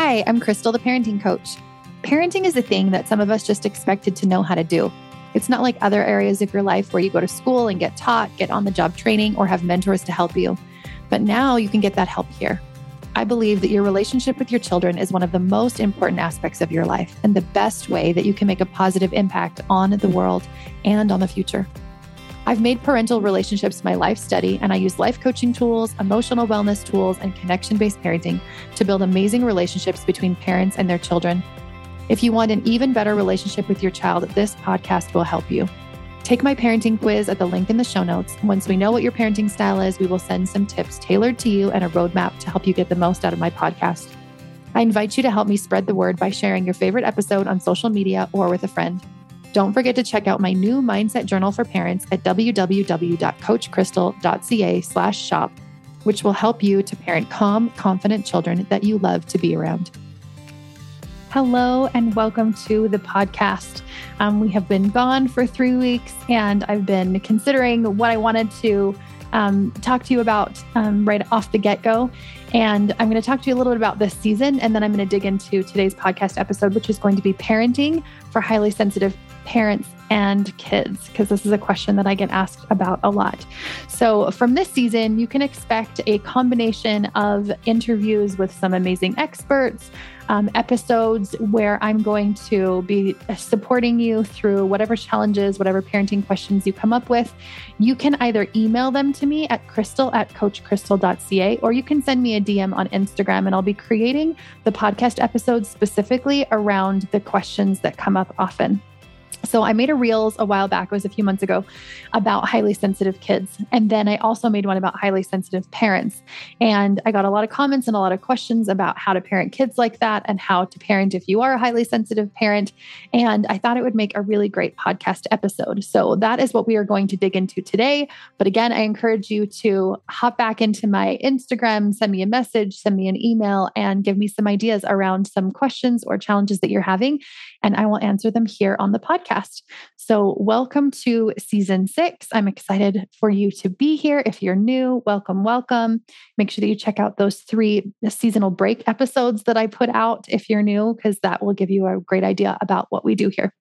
Hi, I'm Crystal, the parenting coach. Parenting is a thing that some of us just expected to know how to do. It's not like other areas of your life where you go to school and get taught, get on the job training, or have mentors to help you. But now you can get that help here. I believe that your relationship with your children is one of the most important aspects of your life and the best way that you can make a positive impact on the world and on the future. I've made parental relationships my life study, and I use life coaching tools, emotional wellness tools, and connection based parenting to build amazing relationships between parents and their children. If you want an even better relationship with your child, this podcast will help you. Take my parenting quiz at the link in the show notes. Once we know what your parenting style is, we will send some tips tailored to you and a roadmap to help you get the most out of my podcast. I invite you to help me spread the word by sharing your favorite episode on social media or with a friend. Don't forget to check out my new mindset journal for parents at www.coachcrystal.ca slash shop, which will help you to parent calm, confident children that you love to be around. Hello and welcome to the podcast. Um, we have been gone for three weeks and I've been considering what I wanted to um, talk to you about um, right off the get go. And I'm going to talk to you a little bit about this season, and then I'm going to dig into today's podcast episode, which is going to be parenting for highly sensitive parents and kids? Because this is a question that I get asked about a lot. So, from this season, you can expect a combination of interviews with some amazing experts, um, episodes where I'm going to be supporting you through whatever challenges, whatever parenting questions you come up with. You can either email them to me at crystal at coachcrystal.ca or you can send me a DM on Instagram and I'll be creating the podcast episodes specifically around the questions that come up often. So I made a reels a while back, it was a few months ago, about highly sensitive kids. And then I also made one about highly sensitive parents. And I got a lot of comments and a lot of questions about how to parent kids like that and how to parent if you are a highly sensitive parent. And I thought it would make a really great podcast episode. So that is what we are going to dig into today. But again, I encourage you to hop back into my Instagram, send me a message, send me an email, and give me some ideas around some questions or challenges that you're having. And I will answer them here on the podcast podcast. So, welcome to season six. I'm excited for you to be here. If you're new, welcome, welcome. Make sure that you check out those three seasonal break episodes that I put out if you're new, because that will give you a great idea about what we do here.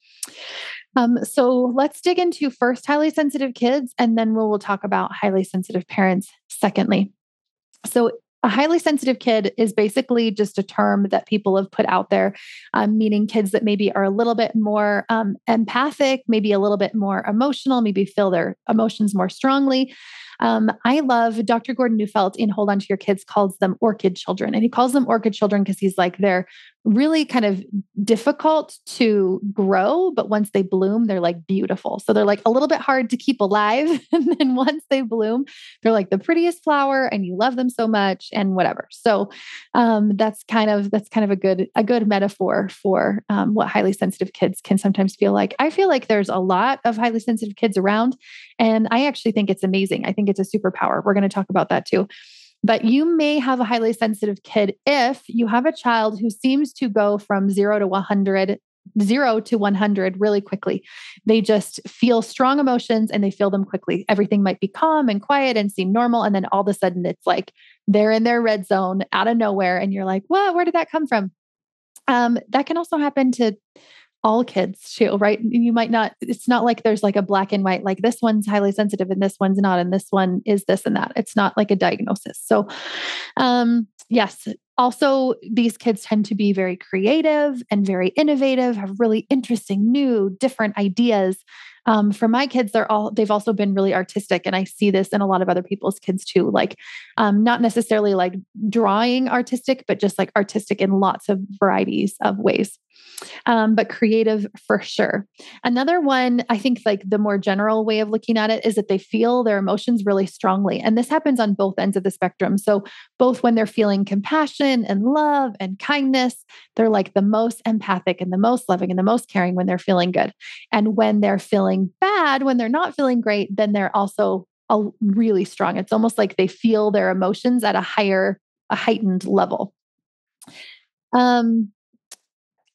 Um, so let's dig into first highly sensitive kids, and then we'll, we'll talk about highly sensitive parents secondly. So a highly sensitive kid is basically just a term that people have put out there, um, meaning kids that maybe are a little bit more um, empathic, maybe a little bit more emotional, maybe feel their emotions more strongly. Um, I love Dr. Gordon Neufeld in Hold On to Your Kids calls them orchid children. And he calls them orchid children because he's like, they're really kind of difficult to grow, but once they bloom, they're like beautiful. So they're like a little bit hard to keep alive. and then once they bloom, they're like the prettiest flower and you love them so much and whatever. So um, that's kind of that's kind of a good a good metaphor for um, what highly sensitive kids can sometimes feel like. I feel like there's a lot of highly sensitive kids around. And I actually think it's amazing. I think it's a superpower. We're going to talk about that too. But you may have a highly sensitive kid if you have a child who seems to go from zero to 100 zero to 100 really quickly. They just feel strong emotions and they feel them quickly. Everything might be calm and quiet and seem normal. And then all of a sudden it's like they're in their red zone out of nowhere. And you're like, what? Where did that come from? Um, that can also happen to all kids too, right? You might not, it's not like there's like a black and white, like this one's highly sensitive and this one's not, and this one is this and that. It's not like a diagnosis. So, um, yes, also, these kids tend to be very creative and very innovative, have really interesting, new, different ideas. Um, for my kids, they're all they've also been really artistic, and I see this in a lot of other people's kids too. Like, um, not necessarily like drawing artistic, but just like artistic in lots of varieties of ways um, but creative for sure. Another one, I think, like the more general way of looking at it is that they feel their emotions really strongly. And this happens on both ends of the spectrum. So, both when they're feeling compassion and love and kindness, they're like the most empathic and the most loving and the most caring when they're feeling good. And when they're feeling bad, when they're not feeling great, then they're also a, really strong. It's almost like they feel their emotions at a higher, a heightened level. Um,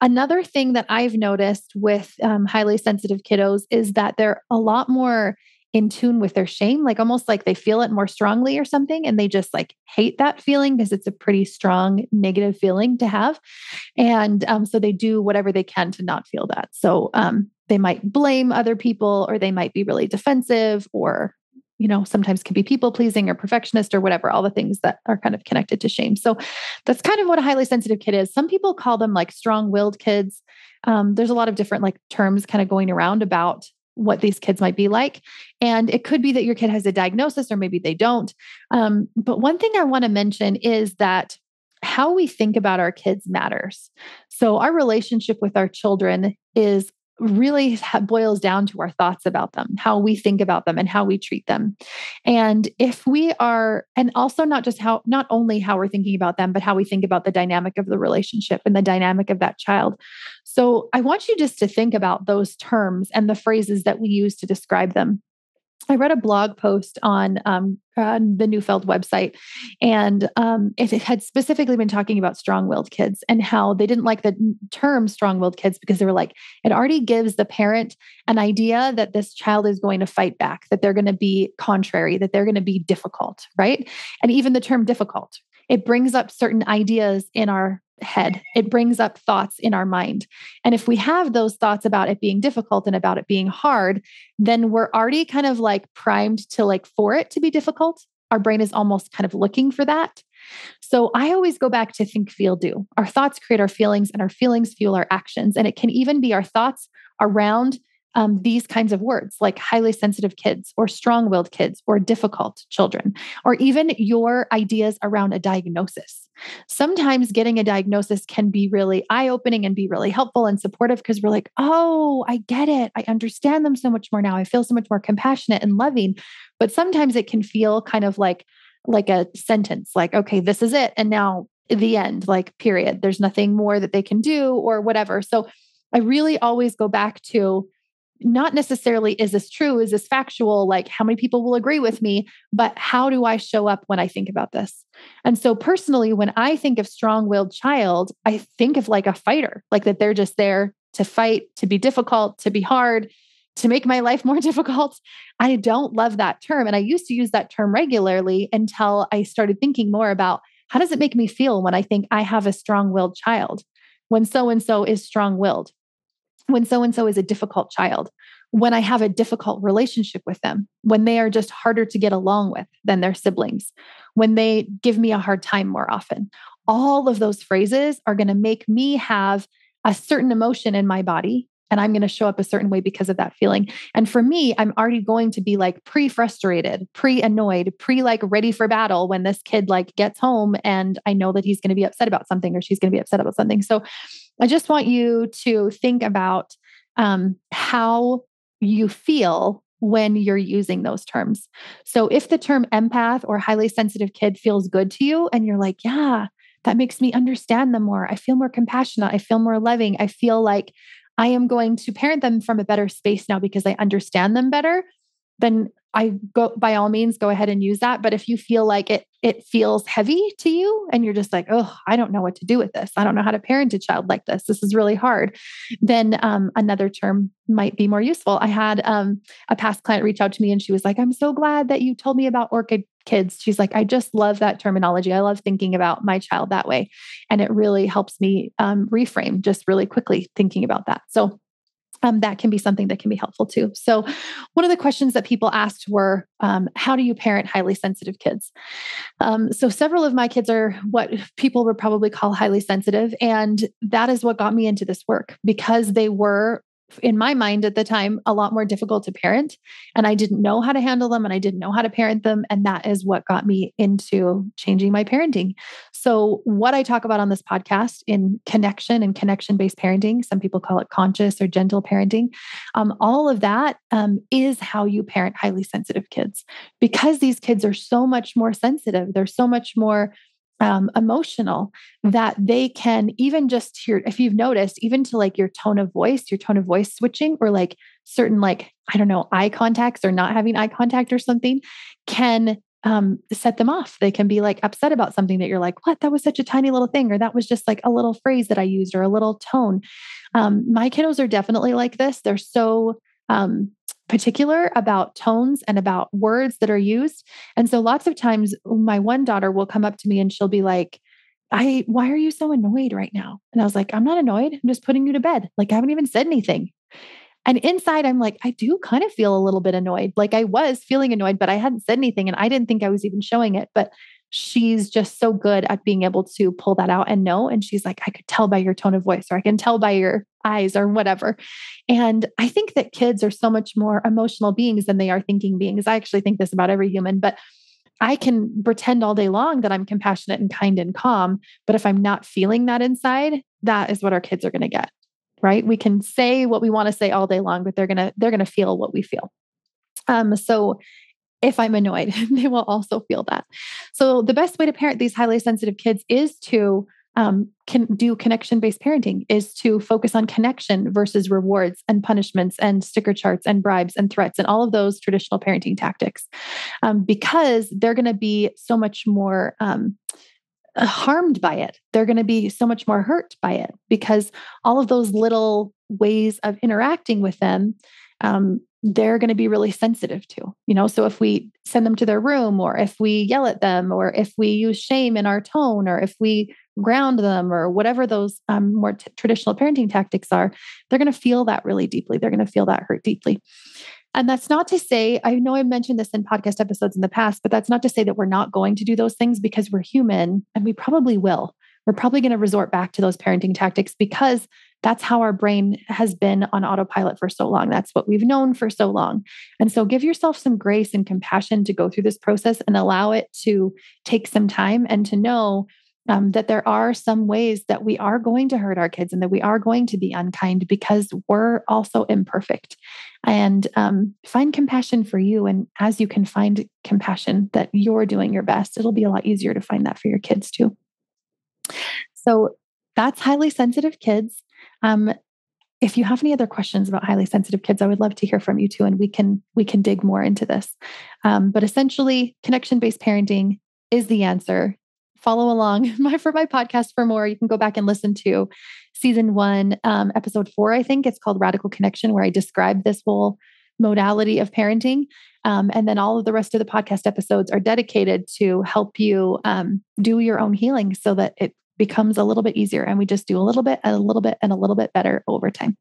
Another thing that I've noticed with um, highly sensitive kiddos is that they're a lot more in tune with their shame, like almost like they feel it more strongly or something. And they just like hate that feeling because it's a pretty strong negative feeling to have. And um, so they do whatever they can to not feel that. So um, they might blame other people or they might be really defensive or you know, sometimes can be people pleasing or perfectionist or whatever, all the things that are kind of connected to shame. So that's kind of what a highly sensitive kid is. Some people call them like strong willed kids. Um, there's a lot of different like terms kind of going around about what these kids might be like. And it could be that your kid has a diagnosis or maybe they don't. Um, but one thing I want to mention is that how we think about our kids matters. So, our relationship with our children is really boils down to our thoughts about them, how we think about them and how we treat them. And if we are, and also not just how, not only how we're thinking about them, but how we think about the dynamic of the relationship and the dynamic of that child. So I want you just to think about those terms and the phrases that we use to describe them. I read a blog post on um, the Neufeld website, and um, it had specifically been talking about strong willed kids and how they didn't like the term strong willed kids because they were like, it already gives the parent an idea that this child is going to fight back, that they're going to be contrary, that they're going to be difficult, right? And even the term difficult, it brings up certain ideas in our head. It brings up thoughts in our mind. And if we have those thoughts about it being difficult and about it being hard, then we're already kind of like primed to like for it to be difficult. Our brain is almost kind of looking for that. So I always go back to think, feel, do. Our thoughts create our feelings, and our feelings fuel our actions. And it can even be our thoughts around um, these kinds of words like highly sensitive kids or strong willed kids or difficult children, or even your ideas around a diagnosis. Sometimes getting a diagnosis can be really eye opening and be really helpful and supportive because we're like, oh, I get it. I understand them so much more now. I feel so much more compassionate and loving. But sometimes it can feel kind of like, like a sentence like, okay, this is it. And now the end, like, period. There's nothing more that they can do or whatever. So I really always go back to not necessarily is this true, is this factual, like how many people will agree with me, but how do I show up when I think about this? And so, personally, when I think of strong willed child, I think of like a fighter, like that they're just there to fight, to be difficult, to be hard, to make my life more difficult. I don't love that term. And I used to use that term regularly until I started thinking more about how does it make me feel when I think I have a strong willed child, when so and so is strong willed when so and so is a difficult child, when I have a difficult relationship with them, when they are just harder to get along with than their siblings, when they give me a hard time more often. All of those phrases are going to make me have a certain emotion in my body and I'm going to show up a certain way because of that feeling. And for me, I'm already going to be like pre frustrated, pre annoyed, pre like ready for battle when this kid like gets home and I know that he's going to be upset about something or she's going to be upset about something. So I just want you to think about um, how you feel when you're using those terms. So if the term empath or highly sensitive kid feels good to you and you're like, yeah, that makes me understand them more. I feel more compassionate. I feel more loving. I feel like I am going to parent them from a better space now because I understand them better, then I go by all means go ahead and use that. But if you feel like it it feels heavy to you and you're just like, oh, I don't know what to do with this. I don't know how to parent a child like this. This is really hard. Then um, another term might be more useful. I had um, a past client reach out to me and she was like, I'm so glad that you told me about orchid kids. She's like, I just love that terminology. I love thinking about my child that way. And it really helps me um, reframe just really quickly thinking about that. So um, that can be something that can be helpful too. So, one of the questions that people asked were, um, How do you parent highly sensitive kids? Um, so, several of my kids are what people would probably call highly sensitive. And that is what got me into this work because they were in my mind at the time a lot more difficult to parent. And i didn't know how to handle them and i didn't know how to parent them. And that is what got me into changing my parenting. So what i talk about on this podcast in connection and connection based parenting some people call it conscious or gentle parenting um, all of that um, is how you parent highly sensitive kids. Because these kids are so much more sensitive they're so much more um, emotional that they can even just hear if you've noticed even to like your tone of voice your tone of voice switching or like certain like i don't know eye contacts or not having eye contact or something can um, set them off. They can be like upset about something that you're like what? That was such a tiny little thing or that was just like a little phrase that i used or a little tone. Um, my kiddos are definitely like this. They're so um, particular about tones and about words that are used. And so lots of times my one daughter will come up to me and she'll be like, I, why are you so annoyed right now? And I was like, I'm not annoyed. I'm just putting you to bed. Like, I haven't even said anything. And inside, I'm like, I do kind of feel a little bit annoyed. Like, I was feeling annoyed, but I hadn't said anything and I didn't think I was even showing it. But she's just so good at being able to pull that out and know. And she's like, I could tell by your tone of voice, or I can tell by your eyes, or whatever. And I think that kids are so much more emotional beings than they are thinking beings. I actually think this about every human, but I can pretend all day long that I'm compassionate and kind and calm. But if I'm not feeling that inside, that is what our kids are going to get. Right. We can say what we want to say all day long, but they're going to, they're going to feel what we feel. Um, so if I'm annoyed, they will also feel that. So the best way to parent these highly sensitive kids is to um, can do connection based parenting is to focus on connection versus rewards and punishments and sticker charts and bribes and threats and all of those traditional parenting tactics um, because they're going to be so much more um, harmed by it. They're going to be so much more hurt by it because all of those little ways of interacting with them um, they're going to be really sensitive to you know? So if we send them to their room or if we yell at them or if we use shame in our tone or if we ground them or whatever those um, more t- traditional parenting tactics are they're going to feel that really deeply. They're going to feel that hurt deeply. And that's not to say i know i mentioned this in podcast episodes in the past but that's not to say that we're not going to do those things because we're human and we probably will. We're probably going to resort back to those parenting tactics because that's how our brain has been on autopilot for so long. That's what we've known for so long. And so give yourself some grace and compassion to go through this process and allow it to take some time and to know um, that there are some ways that we are going to hurt our kids and that we are going to be unkind because we're also imperfect. And um, find compassion for you. And as you can find compassion that you're doing your best, it'll be a lot easier to find that for your kids too. So that's highly sensitive kids. Um, if you have any other questions about highly sensitive kids, I would love to hear from you too, and we can we can dig more into this. Um, but essentially, connection based parenting is the answer. Follow along my for my podcast for more. You can go back and listen to season one, um, episode four. I think it's called Radical Connection, where I describe this whole modality of parenting. Um, and then all of the rest of the podcast episodes are dedicated to help you um, do your own healing so that it becomes a little bit easier and we just do a little bit and a little bit and a little bit better over time.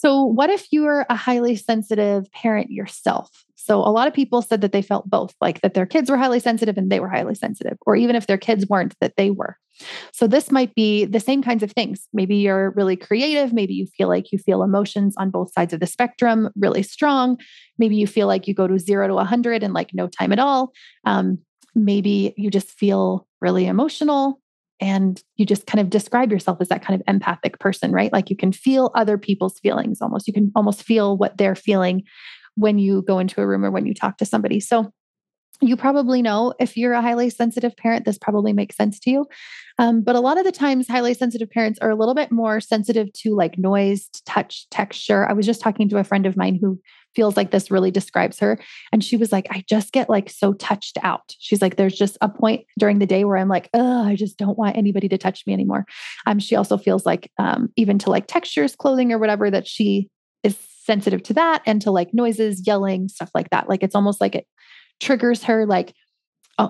So, what if you are a highly sensitive parent yourself? So, a lot of people said that they felt both, like that their kids were highly sensitive and they were highly sensitive, or even if their kids weren't, that they were. So, this might be the same kinds of things. Maybe you're really creative. Maybe you feel like you feel emotions on both sides of the spectrum really strong. Maybe you feel like you go to zero to 100 in like no time at all. Um, maybe you just feel really emotional and you just kind of describe yourself as that kind of empathic person, right? Like you can feel other people's feelings almost. You can almost feel what they're feeling when you go into a room or when you talk to somebody. So you probably know if you're a highly sensitive parent, this probably makes sense to you. Um, but a lot of the times, highly sensitive parents are a little bit more sensitive to like noise, touch, texture. I was just talking to a friend of mine who feels like this really describes her. And she was like, I just get like so touched out. She's like, there's just a point during the day where I'm like, oh, I just don't want anybody to touch me anymore. Um, she also feels like um, even to like textures, clothing, or whatever, that she is sensitive to that and to like noises, yelling, stuff like that. Like it's almost like it triggers her like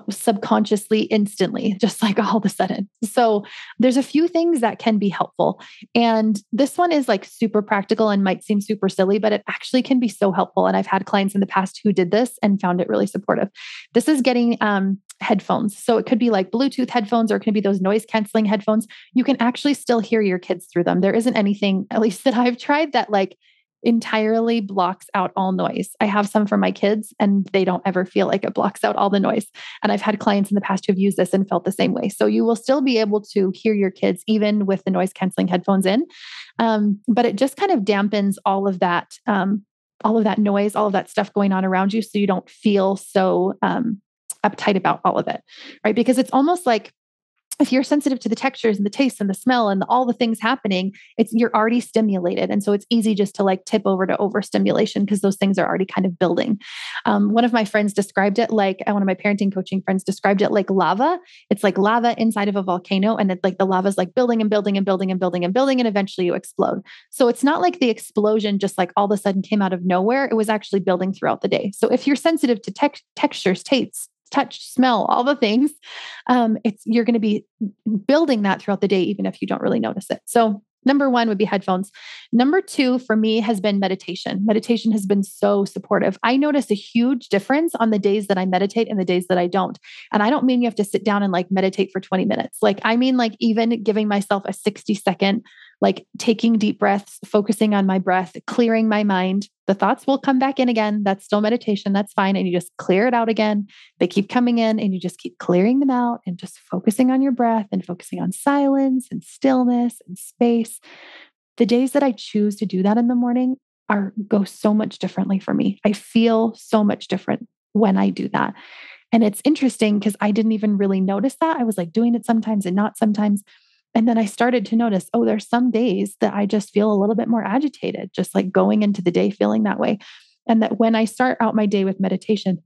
subconsciously instantly just like all of a sudden. So there's a few things that can be helpful. And this one is like super practical and might seem super silly but it actually can be so helpful. And i've had clients in the past who did this and found it really supportive. This is getting um, headphones. So it could be like bluetooth headphones or it can be those noise canceling headphones. You can actually still hear your kids through them. There isn't anything at least that i've tried that like entirely blocks out all noise. I have some for my kids and they don't ever feel like it blocks out all the noise. And I've had clients in the past who have used this and felt the same way. So you will still be able to hear your kids even with the noise canceling headphones in. Um, but it just kind of dampens all of that, um, all of that noise, all of that stuff going on around you. So you don't feel so um, uptight about all of it, right? Because it's almost like if you're sensitive to the textures and the taste and the smell and all the things happening, it's you're already stimulated, and so it's easy just to like tip over to overstimulation because those things are already kind of building. Um, one of my friends described it like uh, one of my parenting coaching friends described it like lava. It's like lava inside of a volcano, and it's like the lava is like building and building and building and building and building, and eventually you explode. So it's not like the explosion just like all of a sudden came out of nowhere. It was actually building throughout the day. So if you're sensitive to te- textures, tastes, touch, smell, all the things, um, it's you're going to be building that throughout the day, even if you don't really notice it. So Number one would be headphones. Number two for me has been meditation. Meditation has been so supportive. I notice a huge difference on the days that I meditate and the days that I don't. And I don't mean you have to sit down and like meditate for 20 minutes. Like, I mean, like even giving myself a 60 second like taking deep breaths, focusing on my breath, clearing my mind. The thoughts will come back in again. That's still meditation. That's fine. And you just clear it out again. They keep coming in and you just keep clearing them out and just focusing on your breath and focusing on silence and stillness and space. The days that I choose to do that in the morning are go so much differently for me. I feel so much different when I do that. And it's interesting because I didn't even really notice that. I was like doing it sometimes and not sometimes. And then I started to notice, oh, there's some days that I just feel a little bit more agitated, just like going into the day feeling that way. And that when I start out my day with meditation,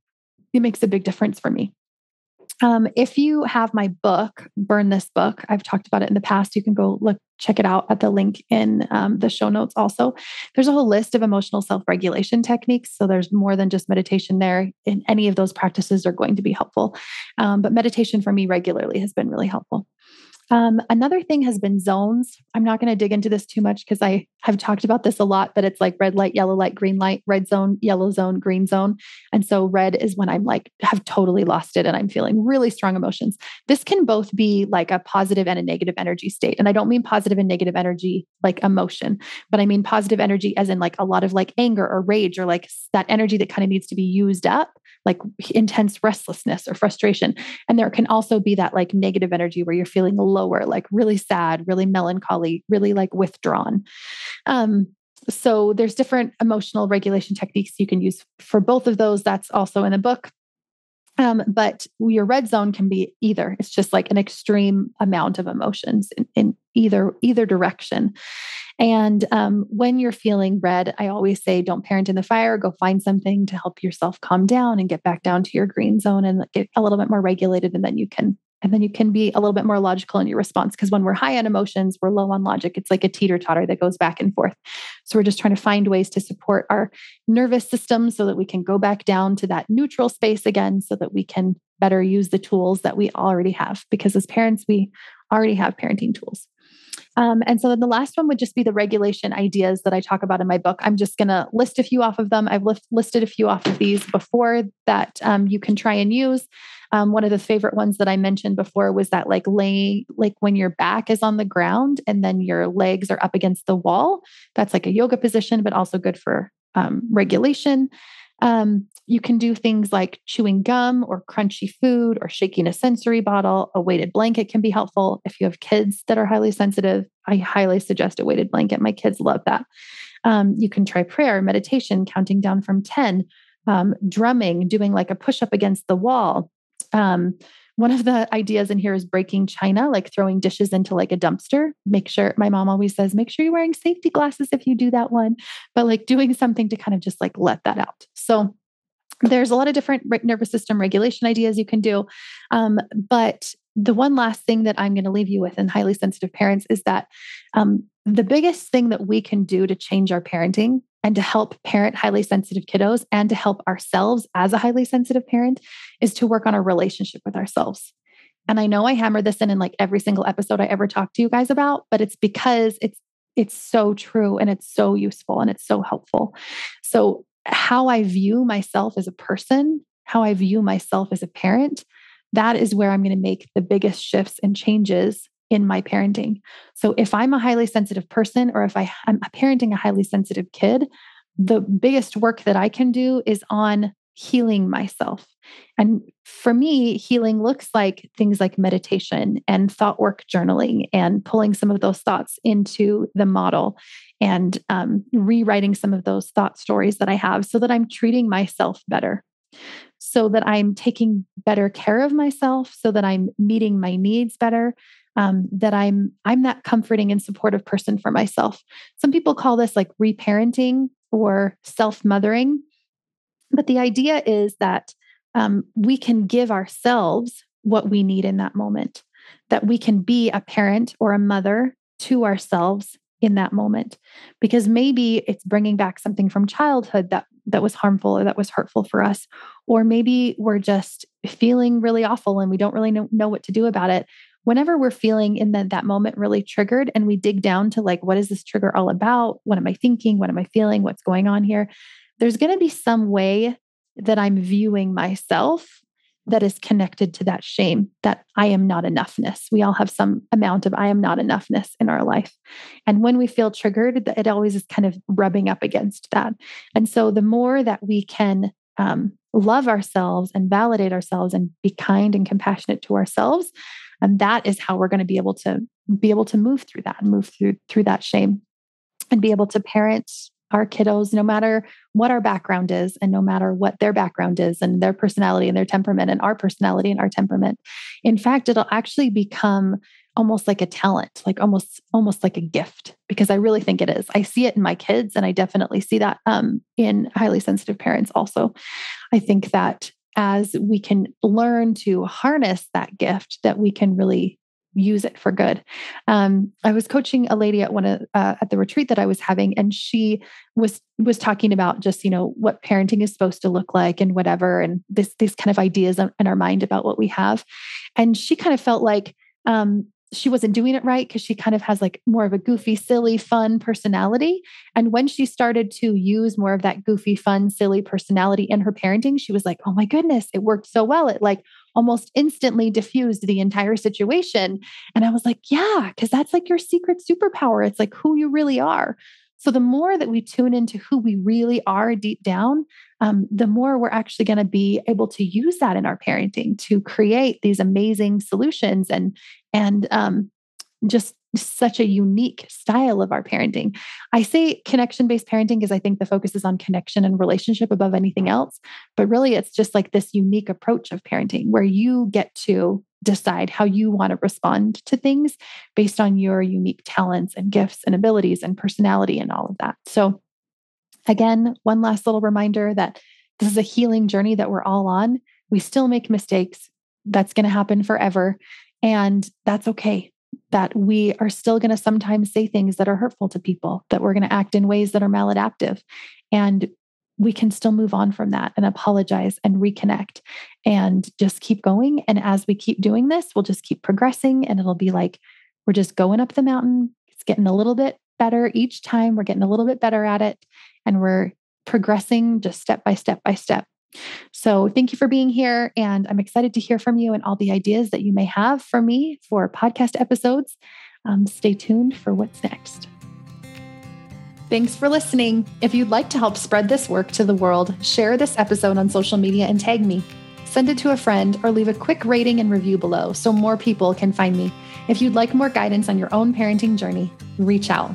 it makes a big difference for me. Um, if you have my book, Burn This Book, I've talked about it in the past. You can go look, check it out at the link in um, the show notes also. There's a whole list of emotional self regulation techniques. So there's more than just meditation there. And any of those practices are going to be helpful. Um, but meditation for me regularly has been really helpful. Um, another thing has been zones. I'm not going to dig into this too much because I have talked about this a lot, but it's like red light, yellow light, green light, red zone, yellow zone, green zone. And so red is when I'm like, have totally lost it and I'm feeling really strong emotions. This can both be like a positive and a negative energy state. And I don't mean positive and negative energy like emotion, but I mean positive energy as in like a lot of like anger or rage or like that energy that kind of needs to be used up like intense restlessness or frustration. And there can also be that like negative energy where you're feeling lower, like really sad, really melancholy, really like withdrawn. Um, so there's different emotional regulation techniques you can use for both of those. That's also in the book. Um, but your red zone can be either. It's just like an extreme amount of emotions in, in either either direction. And um, when you're feeling red, I always say, don't parent in the fire. Go find something to help yourself calm down and get back down to your green zone and get a little bit more regulated. And then you can and then you can be a little bit more logical in your response. Because when we're high on emotions, we're low on logic. It's like a teeter totter that goes back and forth. So we're just trying to find ways to support our nervous system so that we can go back down to that neutral space again, so that we can better use the tools that we already have. Because as parents, we already have parenting tools. Um, and so then the last one would just be the regulation ideas that I talk about in my book. I'm just going to list a few off of them. I've list, listed a few off of these before that um, you can try and use. Um, one of the favorite ones that I mentioned before was that like lay, like when your back is on the ground and then your legs are up against the wall. That's like a yoga position, but also good for um, regulation. Um, you can do things like chewing gum or crunchy food or shaking a sensory bottle. A weighted blanket can be helpful. If you have kids that are highly sensitive, I highly suggest a weighted blanket. My kids love that. Um, you can try prayer, meditation, counting down from 10, um, drumming, doing like a push up against the wall. Um, one of the ideas in here is breaking china, like throwing dishes into like a dumpster. Make sure my mom always says, make sure you're wearing safety glasses if you do that one, but like doing something to kind of just like let that out. So there's a lot of different nervous system regulation ideas you can do. Um, but the one last thing that I'm going to leave you with in highly sensitive parents is that um, the biggest thing that we can do to change our parenting and to help parent highly sensitive kiddos and to help ourselves as a highly sensitive parent is to work on our relationship with ourselves. And I know I hammer this in in like every single episode I ever talk to you guys about, but it's because it's it's so true and it's so useful and it's so helpful. So how I view myself as a person, how I view myself as a parent, that is where I'm going to make the biggest shifts and changes in my parenting. So if I'm a highly sensitive person or if I, I'm parenting a highly sensitive kid, the biggest work that I can do is on healing myself. And for me, healing looks like things like meditation and thought work journaling and pulling some of those thoughts into the model and um, rewriting some of those thought stories that I have so that I'm treating myself better. so that I'm taking better care of myself, so that I'm meeting my needs better, um, that I'm I'm that comforting and supportive person for myself. Some people call this like reparenting or self-mothering, but the idea is that um, we can give ourselves what we need in that moment. That we can be a parent or a mother to ourselves in that moment because maybe it's bringing back something from childhood that that was harmful or that was hurtful for us or maybe we're just feeling really awful and we don't really know, know what to do about it whenever we're feeling in the, that moment really triggered and we dig down to like what is this trigger all about what am i thinking what am i feeling what's going on here there's going to be some way that i'm viewing myself that is connected to that shame that I am not enoughness. We all have some amount of I am not enoughness in our life. And when we feel triggered, it always is kind of rubbing up against that. And so the more that we can um, love ourselves and validate ourselves and be kind and compassionate to ourselves, and that is how we're going to be able to be able to move through that and move through through that shame and be able to parent our kiddos, no matter what our background is, and no matter what their background is, and their personality and their temperament, and our personality and our temperament. In fact, it'll actually become almost like a talent like almost almost like a gift because i really think it is i see it in my kids and i definitely see that um, in highly sensitive parents also i think that as we can learn to harness that gift that we can really use it for good. Um, I was coaching a lady at one of uh, at the retreat that I was having, and she was was talking about just you know what parenting is supposed to look like and whatever, and this these kind of ideas in our mind about what we have. And she kind of felt like um, she wasn't doing it right because she kind of has like more of a goofy, silly, fun personality. And when she started to use more of that goofy, fun, silly personality in her parenting, she was like, oh my goodness, it worked so well. It like almost instantly diffused the entire situation. And I was like, yeah, because that's like your secret superpower. It's like who you really are. So the more that we tune into who we really are deep down, um, the more we're actually going to be able to use that in our parenting to create these amazing solutions and and um, just such a unique style of our parenting. I say connection based parenting because I think the focus is on connection and relationship above anything else. But really, it's just like this unique approach of parenting where you get to decide how you want to respond to things based on your unique talents and gifts and abilities and personality and all of that. So, again, one last little reminder that this is a healing journey that we're all on. We still make mistakes. That's going to happen forever. And that's okay. That we are still going to sometimes say things that are hurtful to people, that we're going to act in ways that are maladaptive. And we can still move on from that and apologize and reconnect and just keep going. And as we keep doing this, we'll just keep progressing and it'll be like we're just going up the mountain. It's getting a little bit better each time. We're getting a little bit better at it and we're progressing just step by step by step. So, thank you for being here. And I'm excited to hear from you and all the ideas that you may have for me for podcast episodes. Um, stay tuned for what's next. Thanks for listening. If you'd like to help spread this work to the world, share this episode on social media and tag me. Send it to a friend or leave a quick rating and review below so more people can find me. If you'd like more guidance on your own parenting journey, reach out.